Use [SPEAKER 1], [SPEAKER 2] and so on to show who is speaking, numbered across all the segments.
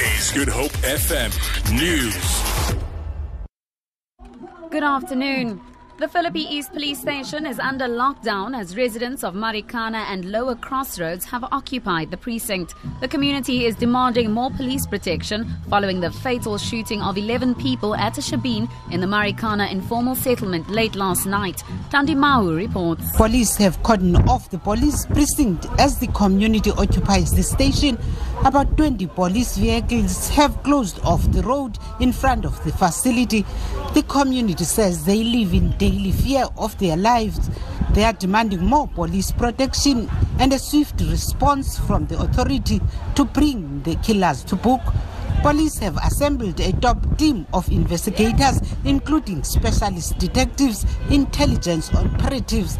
[SPEAKER 1] Is Good Hope FM News.
[SPEAKER 2] Good afternoon. The Philippi East Police Station is under lockdown as residents of Marikana and Lower Crossroads have occupied the precinct. The community is demanding more police protection following the fatal shooting of 11 people at a shebeen in the Marikana informal settlement late last night. Tandi Mahu reports.
[SPEAKER 3] Police have cordoned off the police precinct as the community occupies the station. About 20 police vehicles have closed off the road in front of the facility. The community says they live in daily fear of their lives. They are demanding more police protection and a swift response from the authority to bring the killers to book. Police have assembled a top team of investigators, including specialist detectives, intelligence operatives,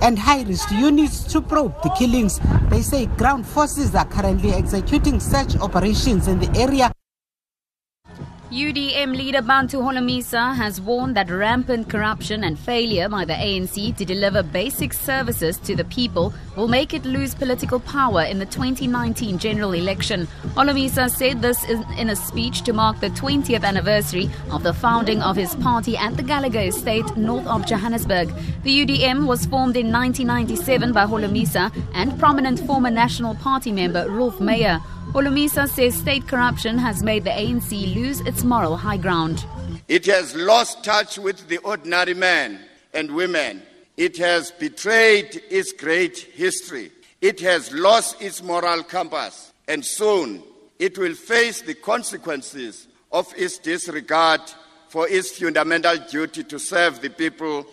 [SPEAKER 3] and high risk units to probe the killings. They say ground forces are currently executing search operations in the area.
[SPEAKER 2] UDM leader Bantu Holomisa has warned that rampant corruption and failure by the ANC to deliver basic services to the people will make it lose political power in the 2019 general election. Holomisa said this in a speech to mark the 20th anniversary of the founding of his party at the Gallagher Estate, north of Johannesburg. The UDM was formed in 1997 by Holomisa and prominent former National Party member Roelf Meyer. Holomisa says state corruption has made the ANC lose its moral high ground.
[SPEAKER 4] It has lost touch with the ordinary men and women. It has betrayed its great history. It has lost its moral compass. And soon it will face the consequences of its disregard for its fundamental duty to serve the people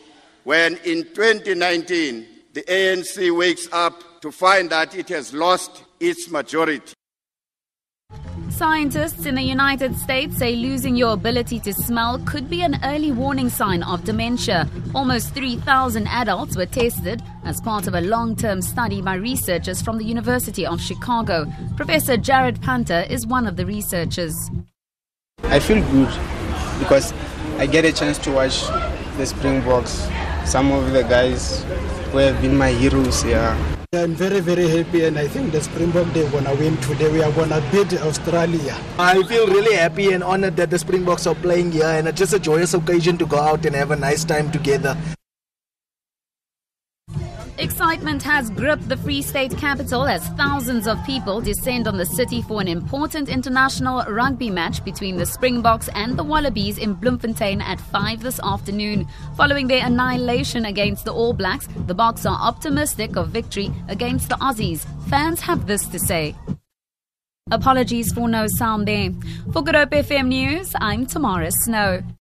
[SPEAKER 4] when in 2019 the ANC wakes up to find that it has lost its majority.
[SPEAKER 2] Scientists in the United States say losing your ability to smell could be an early warning sign of dementia. Almost 3,000 adults were tested as part of a long term study by researchers from the University of Chicago. Professor Jayant Pinto is one of the researchers.
[SPEAKER 5] I feel good because I get a chance to watch the Springboks. Some of the guys who have been my heroes here. Yeah.
[SPEAKER 6] I'm very, very happy, and I think the Springbok they're gonna win today. We are gonna beat Australia.
[SPEAKER 7] I feel really happy and honored that the Springboks are playing here, and it's just a joyous occasion to go out and have a nice time together.
[SPEAKER 2] Excitement has gripped the Free State capital as thousands of people descend on the city for an important international rugby match between the Springboks and the Wallabies in Bloemfontein at 5 this afternoon. Following their annihilation against the All Blacks, the Boks are optimistic of victory against the Aussies. Fans have this to say. Apologies for no sound there. For Good Hope FM News, I'm Tamara Snow.